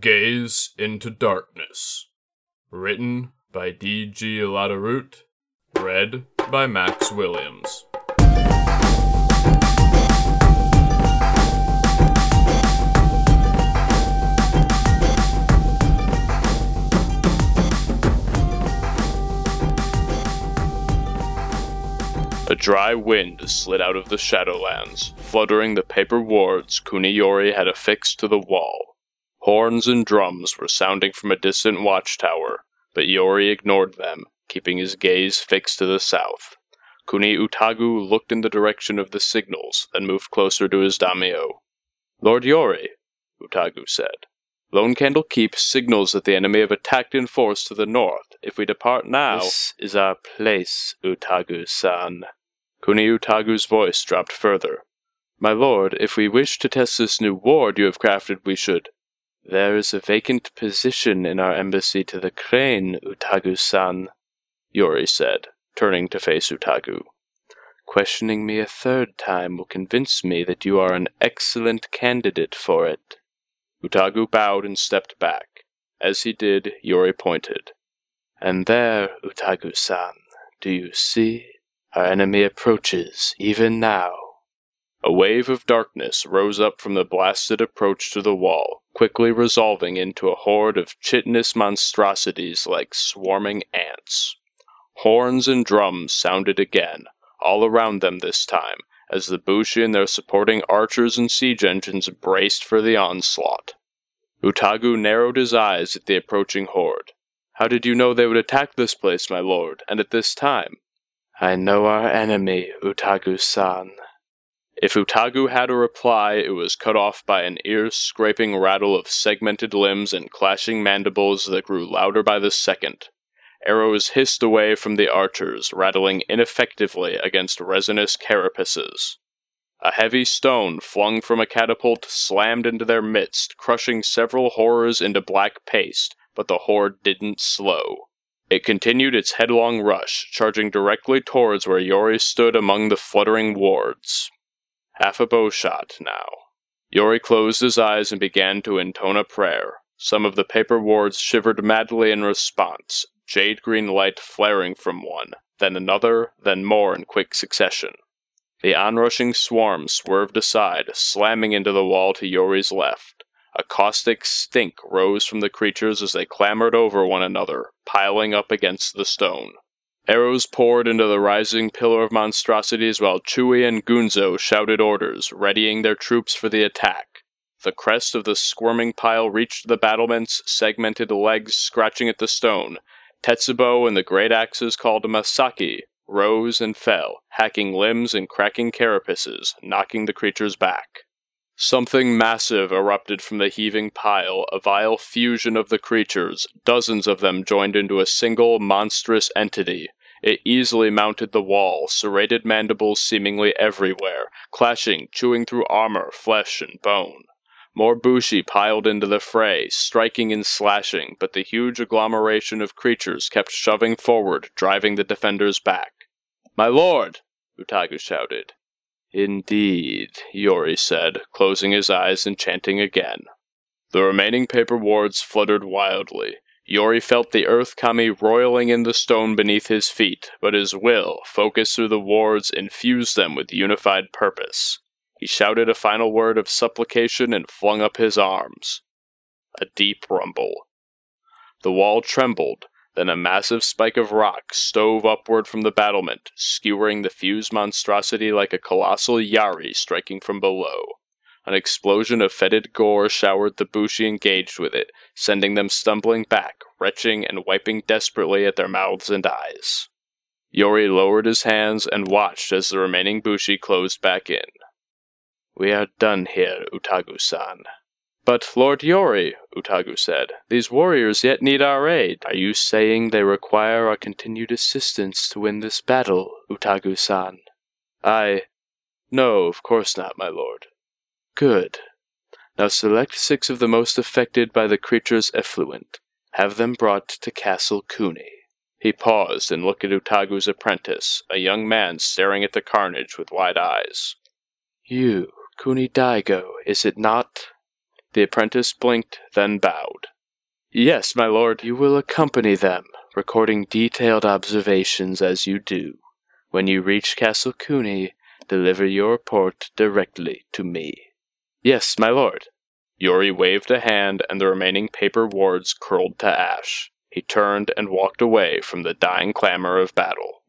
Gaze into Darkness. Written by D.G. Laderoute. Read by Max Williams. A dry wind slid out of the Shadowlands, fluttering the paper wards Kuniyori had affixed to the wall. Horns and drums were sounding from a distant watchtower, but Yori ignored them, keeping his gaze fixed to the south. Kuni Utagu looked in the direction of the signals, then moved closer to his daimyo. Lord Yori, Utagu said, Lone Candle Keep signals that the enemy have attacked in force to the north. If we depart now, this is our place, Utagu-san. Kuni Utagu's voice dropped further. My lord, if we wish to test this new ward you have crafted, we should. There is a vacant position in our embassy to the crane, Utagu-san, Yori said, turning to face Utagu. Questioning me a third time will convince me that you are an excellent candidate for it. Utagu bowed and stepped back. As he did, Yori pointed. And there, Utagu-san, do you see? Our enemy approaches, even now. A wave of darkness rose up from the blasted approach to the wall, quickly resolving into a horde of chitinous monstrosities like swarming ants. Horns and drums sounded again, all around them this time, as the Bushi and their supporting archers and siege engines braced for the onslaught. Utagu narrowed his eyes at the approaching horde. How did you know they would attack this place, my lord, and at this time? I know our enemy, Utagu-san. If Utagu had a reply, it was cut off by an ear-scraping rattle of segmented limbs and clashing mandibles that grew louder by the second. Arrows hissed away from the archers, rattling ineffectively against resinous carapaces. A heavy stone flung from a catapult slammed into their midst, crushing several horrors into black paste, but the horde didn't slow. It continued its headlong rush, charging directly towards where Yori stood among the fluttering wards. Half a bow shot now. Yori closed his eyes and began to intone a prayer. Some of the paper wards shivered madly in response, jade green light flaring from one, then another, then more in quick succession. The onrushing swarm swerved aside, slamming into the wall to Yori's left. A caustic stink rose from the creatures as they clambered over one another, piling up against the stone. Arrows poured into the rising pillar of monstrosities while Chui and Gunso shouted orders, readying their troops for the attack. The crest of the squirming pile reached the battlements, segmented legs scratching at the stone. Tetsubo and the great axes called Masaki rose and fell, hacking limbs and cracking carapaces, knocking the creatures back. Something massive erupted from the heaving pile, a vile fusion of the creatures, dozens of them joined into a single monstrous entity. It easily mounted the wall, serrated mandibles seemingly everywhere, clashing, chewing through armor, flesh, and bone. More bushi piled into the fray, striking and slashing, but the huge agglomeration of creatures kept shoving forward, driving the defenders back. My lord! Utagu shouted. Indeed, Yori said, closing his eyes and chanting again. The remaining paper wards fluttered wildly. Yori felt the earth kami roiling in the stone beneath his feet, but his will, focused through the wards, infused them with unified purpose. He shouted a final word of supplication and flung up his arms. A deep rumble. The wall trembled, then a massive spike of rock stove upward from the battlement, skewering the fused monstrosity like a colossal yari striking from below. An explosion of fetid gore showered the Bushi engaged with it, sending them stumbling back, retching and wiping desperately at their mouths and eyes. Yori lowered his hands and watched as the remaining Bushi closed back in. We are done here, Utagu-san, but, Lord Yori, Utagu said, these warriors yet need our aid. Are you saying they require our continued assistance to win this battle, Utagu-san? I... No, of course not, my lord. Good. Now select six of the most affected by the creature's effluent. Have them brought to Castle Kuni. He paused and looked at Utagu's apprentice, a young man staring at the carnage with wide eyes. You, Kuni Daigo, is it not? The apprentice blinked, then bowed. Yes, my lord, you will accompany them, recording detailed observations as you do. When you reach Castle Kuni, deliver your report directly to me. Yes, my lord. Yori waved a hand, and the remaining paper wards curled to ash. He turned and walked away from the dying clamor of battle.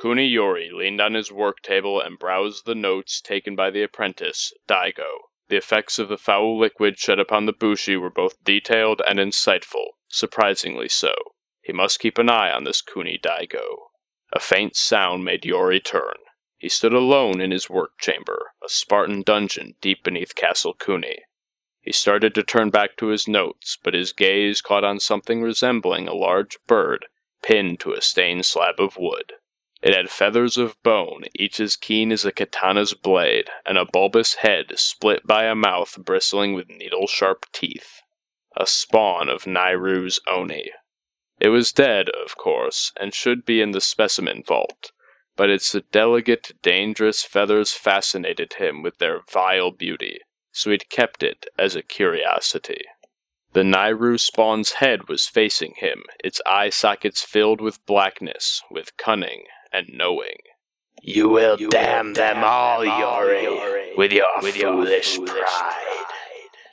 Kuni Yori leaned on his work table and browsed the notes taken by the apprentice, Daigo. The effects of the foul liquid shed upon the bushi were both detailed and insightful, surprisingly so. He must keep an eye on this Kuni Daigo. A faint sound made Yori turn. He stood alone in his work chamber, a Spartan dungeon deep beneath Castle Kuni. He started to turn back to his notes, but his gaze caught on something resembling a large bird pinned to a stained slab of wood. It had feathers of bone, each as keen as a katana's blade, and a bulbous head split by a mouth bristling with needle sharp teeth. A spawn of Nairu's Oni. It was dead, of course, and should be in the specimen vault, but its delicate, dangerous feathers fascinated him with their vile beauty, so he'd kept it as a curiosity. The Nairu spawn's head was facing him, its eye sockets filled with blackness, with cunning, and knowing. You will you damn, will them, all, Yori, Yori, with your with foolish, foolish pride.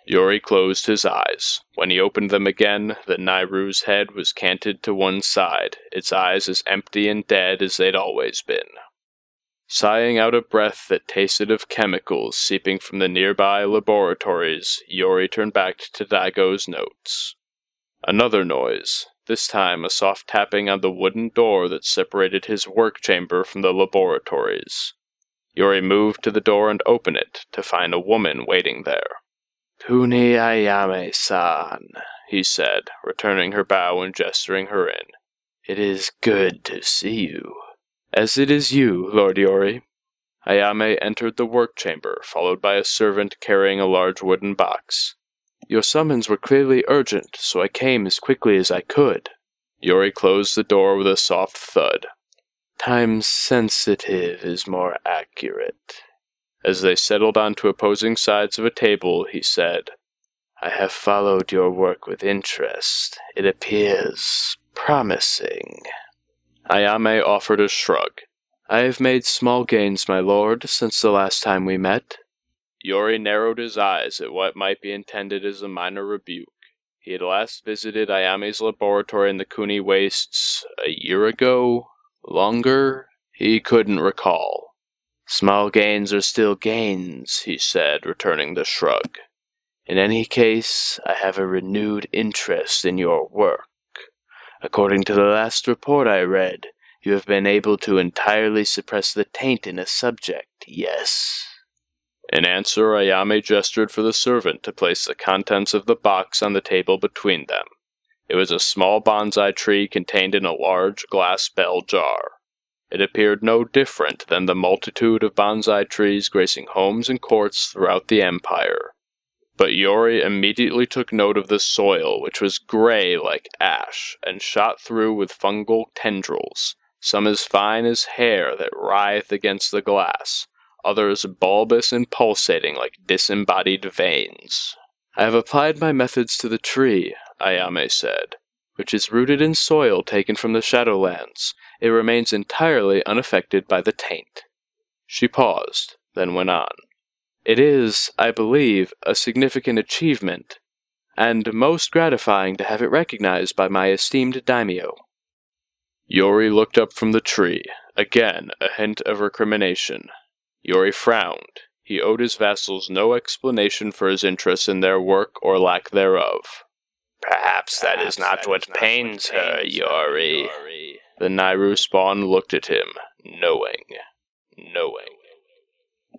Yori closed his eyes. When he opened them again, the Nairu's head was canted to one side, its eyes as empty and dead as they'd always been. Sighing out a breath that tasted of chemicals seeping from the nearby laboratories, Yori turned back to Daigo's notes. Another noise, this time a soft tapping on the wooden door that separated his work chamber from the laboratories. Yori moved to the door and opened it to find a woman waiting there. Kuni Ayame san, he said, returning her bow and gesturing her in. It is good to see you. As it is you, Lord Yori. Ayame entered the work chamber, followed by a servant carrying a large wooden box. Your summons were clearly urgent, so I came as quickly as I could. Yori closed the door with a soft thud. Time sensitive is more accurate. As they settled onto opposing sides of a table, he said, I have followed your work with interest. It appears promising. Ayame offered a shrug. I have made small gains, my lord, since the last time we met. Yori narrowed his eyes at what might be intended as a minor rebuke. He had last visited Ayame's laboratory in the Kuni Wastes a year ago? Longer? He couldn't recall. Small gains are still gains, he said, returning the shrug. In any case, I have a renewed interest in your work. According to the last report I read, you have been able to entirely suppress the taint in a subject, yes? In answer, Ayame gestured for the servant to place the contents of the box on the table between them. It was a small bonsai tree contained in a large glass bell jar. It appeared no different than the multitude of bonsai trees gracing homes and courts throughout the empire. But Yori immediately took note of the soil, which was gray like ash, and shot through with fungal tendrils, some as fine as hair that writhed against the glass, others bulbous and pulsating like disembodied veins. I have applied my methods to the tree, Ayame said, which is rooted in soil taken from the Shadowlands. It remains entirely unaffected by the taint. She paused, then went on. It is, I believe, a significant achievement, and most gratifying to have it recognized by my esteemed daimyo. Yori looked up from the tree, again a hint of recrimination. Yori frowned. He owed his vassals no explanation for his interest in their work or lack thereof. Perhaps that is not what pains her, Yori. Yori. The Nairu spawn looked at him, knowing, knowing.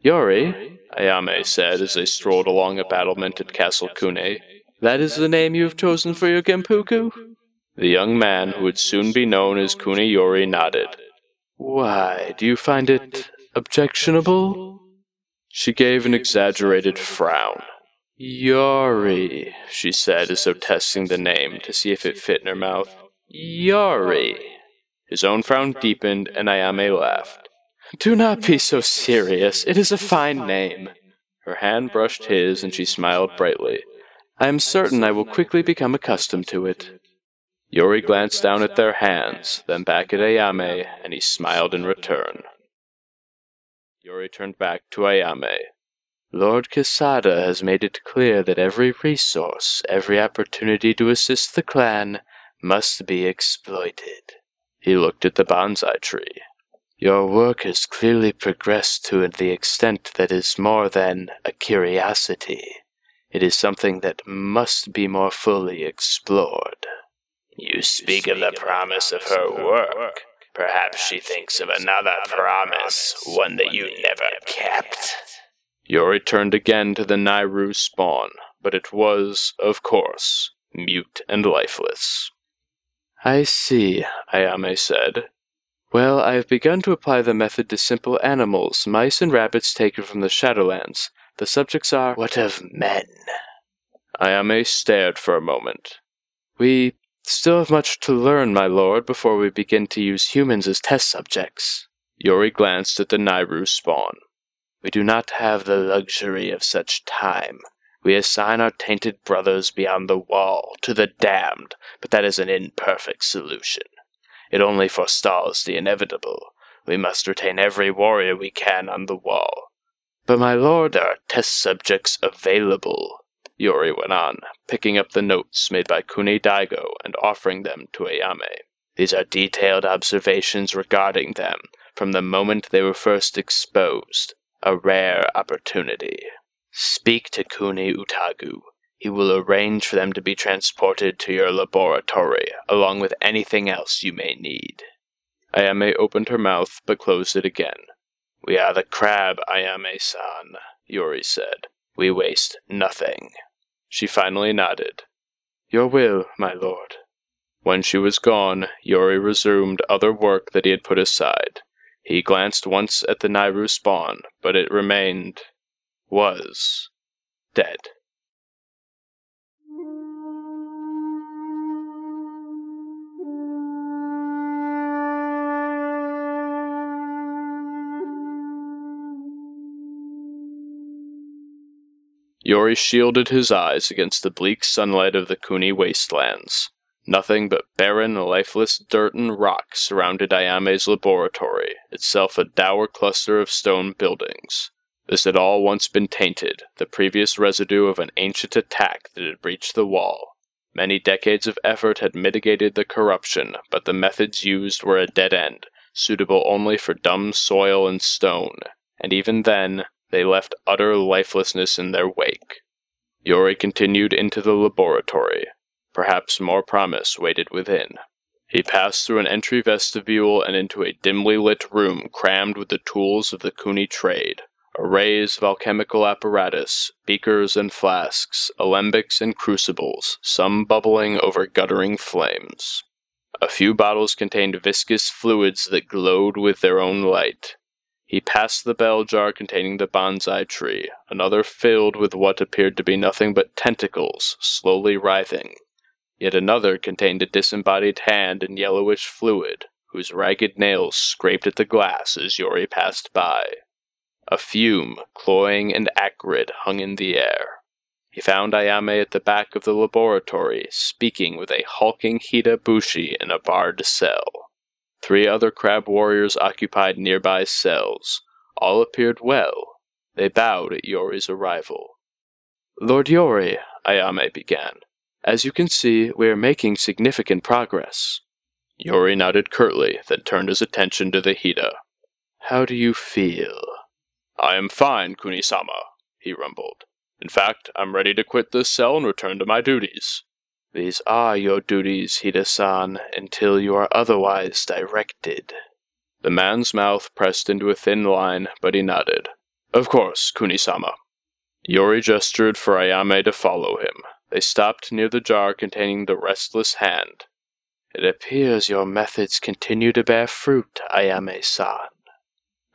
Yori, Ayame said as they strolled along a battlemented Castle Kuni. That is the name you have chosen for your Genpuku? The young man, who would soon be known as Kuni Yori, nodded. Why, do you find it objectionable? She gave an exaggerated frown. Yori, she said as though testing the name to see if it fit in her mouth. Yori. His own frown deepened, and Ayame laughed. Do not be so serious. It is a fine name. Her hand brushed his, and she smiled brightly. I am certain I will quickly become accustomed to it. Yori glanced down at their hands, then back at Ayame, and he smiled in return. Yori turned back to Ayame. Lord Kisada has made it clear that every resource, every opportunity to assist the clan, must be exploited. He looked at the bonsai tree. Your work has clearly progressed to the extent that is more than a curiosity. It is something that must be more fully explored. You speak of the promise of her work. Perhaps she thinks of another promise, one that you never kept. Yori turned again to the Nairu spawn, but it was, of course, mute and lifeless. I see, Ayame said. Well, I have begun to apply the method to simple animals, mice and rabbits taken from the Shadowlands. The subjects are. What of men? Ayame stared for a moment. We still have much to learn, my lord, before we begin to use humans as test subjects. Yori glanced at the Nayru spawn. We do not have the luxury of such time. We assign our tainted brothers beyond the wall to the damned, but that is an imperfect solution. It only forestalls the inevitable. We must retain every warrior we can on the wall. But my lord, there are test subjects available, Yori went on, picking up the notes made by Kuni Daigo and offering them to Ayame. These are detailed observations regarding them from the moment they were first exposed. A rare opportunity. Speak to Kuni Utagu. He will arrange for them to be transported to your laboratory, along with anything else you may need. Ayame opened her mouth, but closed it again. We are the crab, Ayame san, Yori said. We waste nothing. She finally nodded. Your will, my lord. When she was gone, Yori resumed other work that he had put aside. He glanced once at the Nayru spawn, but it remained. was. dead. Yori shielded his eyes against the bleak sunlight of the Kuni wastelands. Nothing but barren, lifeless dirt and rock surrounded Ayame's laboratory, itself a dour cluster of stone buildings. This had all once been tainted, the previous residue of an ancient attack that had breached the wall. Many decades of effort had mitigated the corruption, but the methods used were a dead end, suitable only for dumb soil and stone, and even then, they left utter lifelessness in their wake. Yori continued into the laboratory. Perhaps more promise waited within. He passed through an entry vestibule and into a dimly lit room crammed with the tools of the Kuni trade. Arrays of alchemical apparatus, beakers and flasks, alembics and crucibles, some bubbling over guttering flames. A few bottles contained viscous fluids that glowed with their own light. He passed the bell jar containing the bonsai tree, another filled with what appeared to be nothing but tentacles, slowly writhing. Yet another contained a disembodied hand in yellowish fluid, whose ragged nails scraped at the glass as Yori passed by. A fume, cloying and acrid, hung in the air. He found Ayame at the back of the laboratory, speaking with a hulking Hida Bushi in a barred cell. Three other crab warriors occupied nearby cells. All appeared well. They bowed at Yori's arrival. Lord Yori, Ayame began, as you can see, we are making significant progress. Yori nodded curtly, then turned his attention to the Hida. How do you feel? I am fine, Kunisama, he rumbled. In fact, I'm ready to quit this cell and return to my duties. These are your duties, Hida-san, until you are otherwise directed. The man's mouth pressed into a thin line, but he nodded. Of course, Kunisama. Yori gestured for Ayame to follow him. They stopped near the jar containing the restless hand. It appears your methods continue to bear fruit, Ayame-san.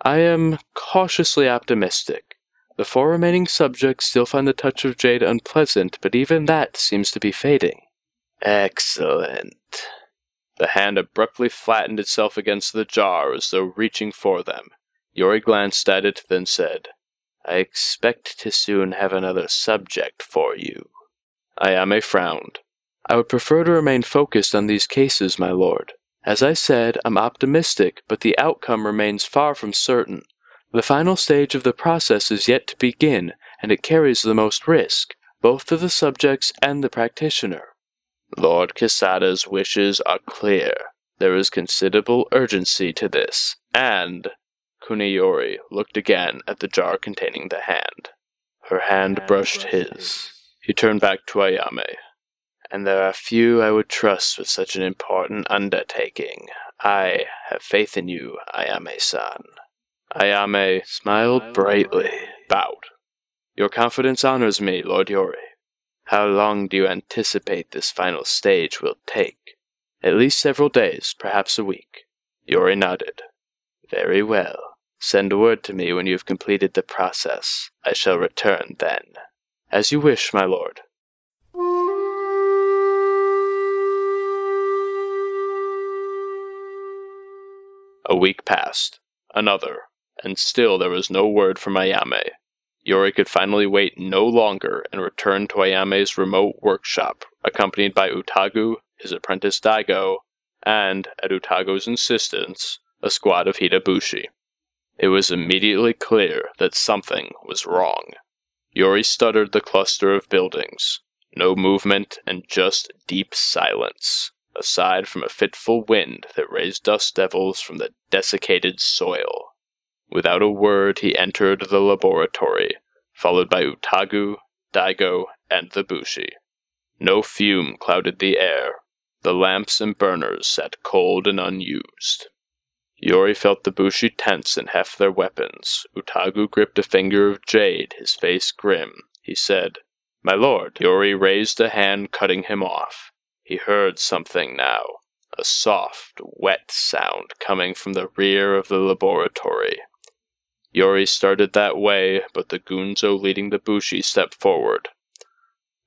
I am cautiously optimistic. The four remaining subjects still find the touch of jade unpleasant, but even that seems to be fading. Excellent. The hand abruptly flattened itself against the jar as though reaching for them. Yori glanced at it, then said, I expect to soon have another subject for you. Ayame frowned. I would prefer to remain focused on these cases, my lord. As I said, I'm optimistic, but the outcome remains far from certain. The final stage of the process is yet to begin, and it carries the most risk, both to the subjects and the practitioner. Lord Kisada's wishes are clear. There is considerable urgency to this, and Kuniyori looked again at the jar containing the hand. Her hand brushed his. He turned back to Ayame. And there are few I would trust with such an important undertaking. I have faith in you, Ayame-san. Ayame smiled brightly, bowed. Your confidence honors me, Lord Yori. How long do you anticipate this final stage will take? At least several days, perhaps a week. Yori nodded. Very well. Send word to me when you have completed the process. I shall return then. As you wish, my lord. A week passed. Another. And still there was no word from Ayame. Yori could finally wait no longer and returned to Ayame's remote workshop, accompanied by Utagu, his apprentice Daigo, and, at Utagu's insistence, a squad of Hida Bushi. It was immediately clear that something was wrong. Yori stuttered the cluster of buildings. No movement and just deep silence, aside from a fitful wind that raised dust devils from the desiccated soil. Without a word, he entered the laboratory, followed by Utagu, Daigo, and the Bushi. No fume clouded the air. The lamps and burners sat cold and unused. Yori felt the Bushi tense and heft their weapons. Utagu gripped a finger of jade, his face grim. He said, My lord. Yori raised a hand, cutting him off. He heard something now, a soft, wet sound coming from the rear of the laboratory. Yori started that way, but the Gunso leading the Bushi stepped forward.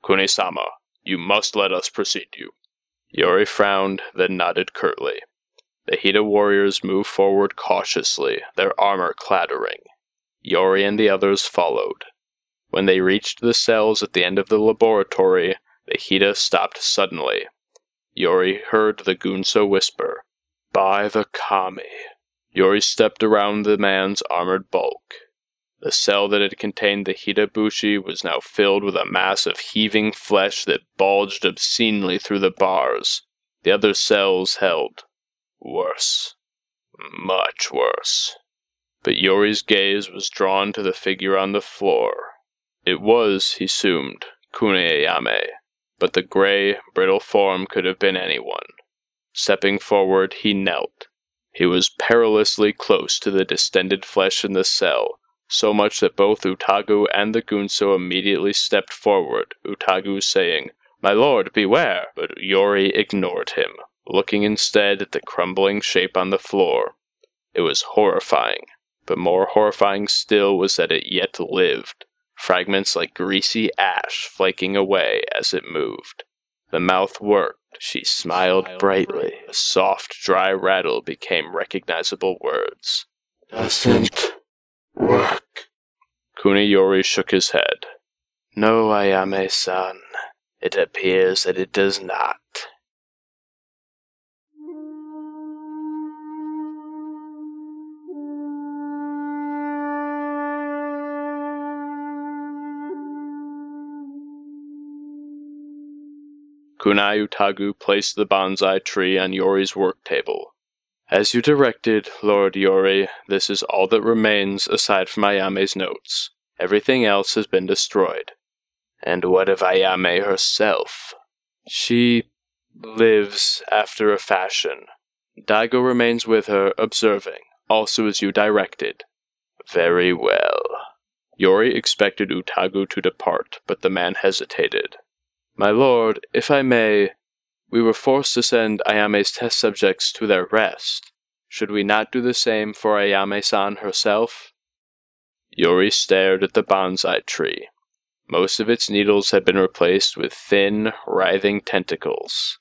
Kunisama, you must let us precede you. Yori frowned, then nodded curtly. The Hida warriors moved forward cautiously, their armor clattering. Yori and the others followed. When they reached the cells at the end of the laboratory, the Hida stopped suddenly. Yori heard the Gunso whisper, By the Kami. Yori stepped around the man's armored bulk. The cell that had contained the Hida Bushi was now filled with a mass of heaving flesh that bulged obscenely through the bars. The other cells held. Worse. Much worse. But Yori's gaze was drawn to the figure on the floor. It was, he assumed, Kuni Ayame, but the gray, brittle form could have been anyone. Stepping forward, he knelt, he was perilously close to the distended flesh in the cell, so much that both Utagu and the Gunso immediately stepped forward, Utagu saying, My lord, beware! But Yori ignored him, looking instead at the crumbling shape on the floor. It was horrifying, but more horrifying still was that it yet lived, fragments like greasy ash flaking away as it moved. The mouth worked she smiled brightly. A soft, dry rattle became recognizable words. Doesn't work. Kuniyori shook his head. No, Ayame-san. It appears that it does not. Kuni Utagu placed the bonsai tree on Yori's work table. As you directed, Lord Yori, this is all that remains aside from Ayame's notes. Everything else has been destroyed. And what of Ayame herself? She lives after a fashion. Daigo remains with her, observing, also as you directed. Very well. Yori expected Utagu to depart, but the man hesitated. My lord, if I may, we were forced to send Ayame's test subjects to their rest. Should we not do the same for Ayame-san herself? Yori stared at the bonsai tree. Most of its needles had been replaced with thin, writhing tentacles.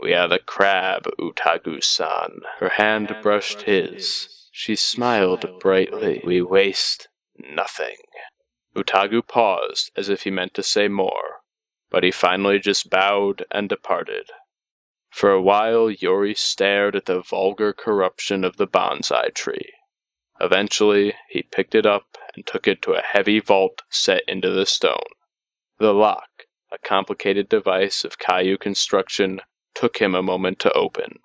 We are the crab, Utagu-san. Her hand brushed his. She smiled brightly. We waste nothing. Utagu paused as if he meant to say more, but he finally just bowed and departed. For a while, Yori stared at the vulgar corruption of the bonsai tree. Eventually, he picked it up and took it to a heavy vault set into the stone. The lock, a complicated device of Kaiu construction, took him a moment to open.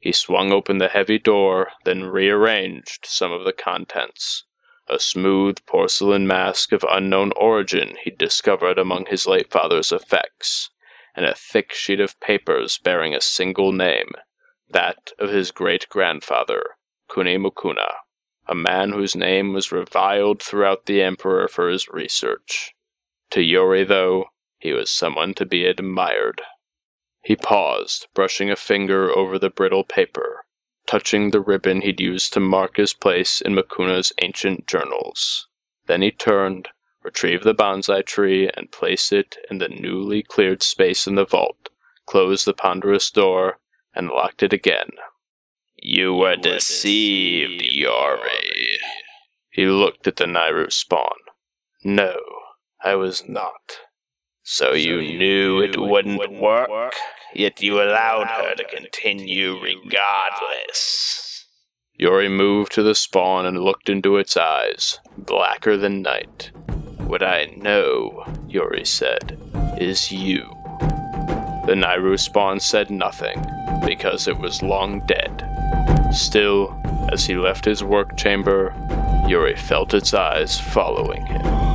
He swung open the heavy door, then rearranged some of the contents. A smooth porcelain mask of unknown origin he'd discovered among his late father's effects, and a thick sheet of papers bearing a single name, that of his great grandfather, Kuni Mukuna, a man whose name was reviled throughout the Emperor for his research. To Yori, though, he was someone to be admired. He paused, brushing a finger over the brittle paper, touching the ribbon he'd used to mark his place in Makuna's ancient journals. Then he turned, retrieved the bonsai tree, and placed it in the newly cleared space in the vault, closed the ponderous door, and locked it again. You were deceived, Yori. He looked at the Nayru spawn. No, I was not. So you knew it wouldn't work, yet you allowed her to continue regardless. Yori moved to the spawn and looked into its eyes, blacker than night. What I know, Yori said, is you. The Nayru spawn said nothing, because it was long dead. Still, as he left his work chamber, Yori felt its eyes following him.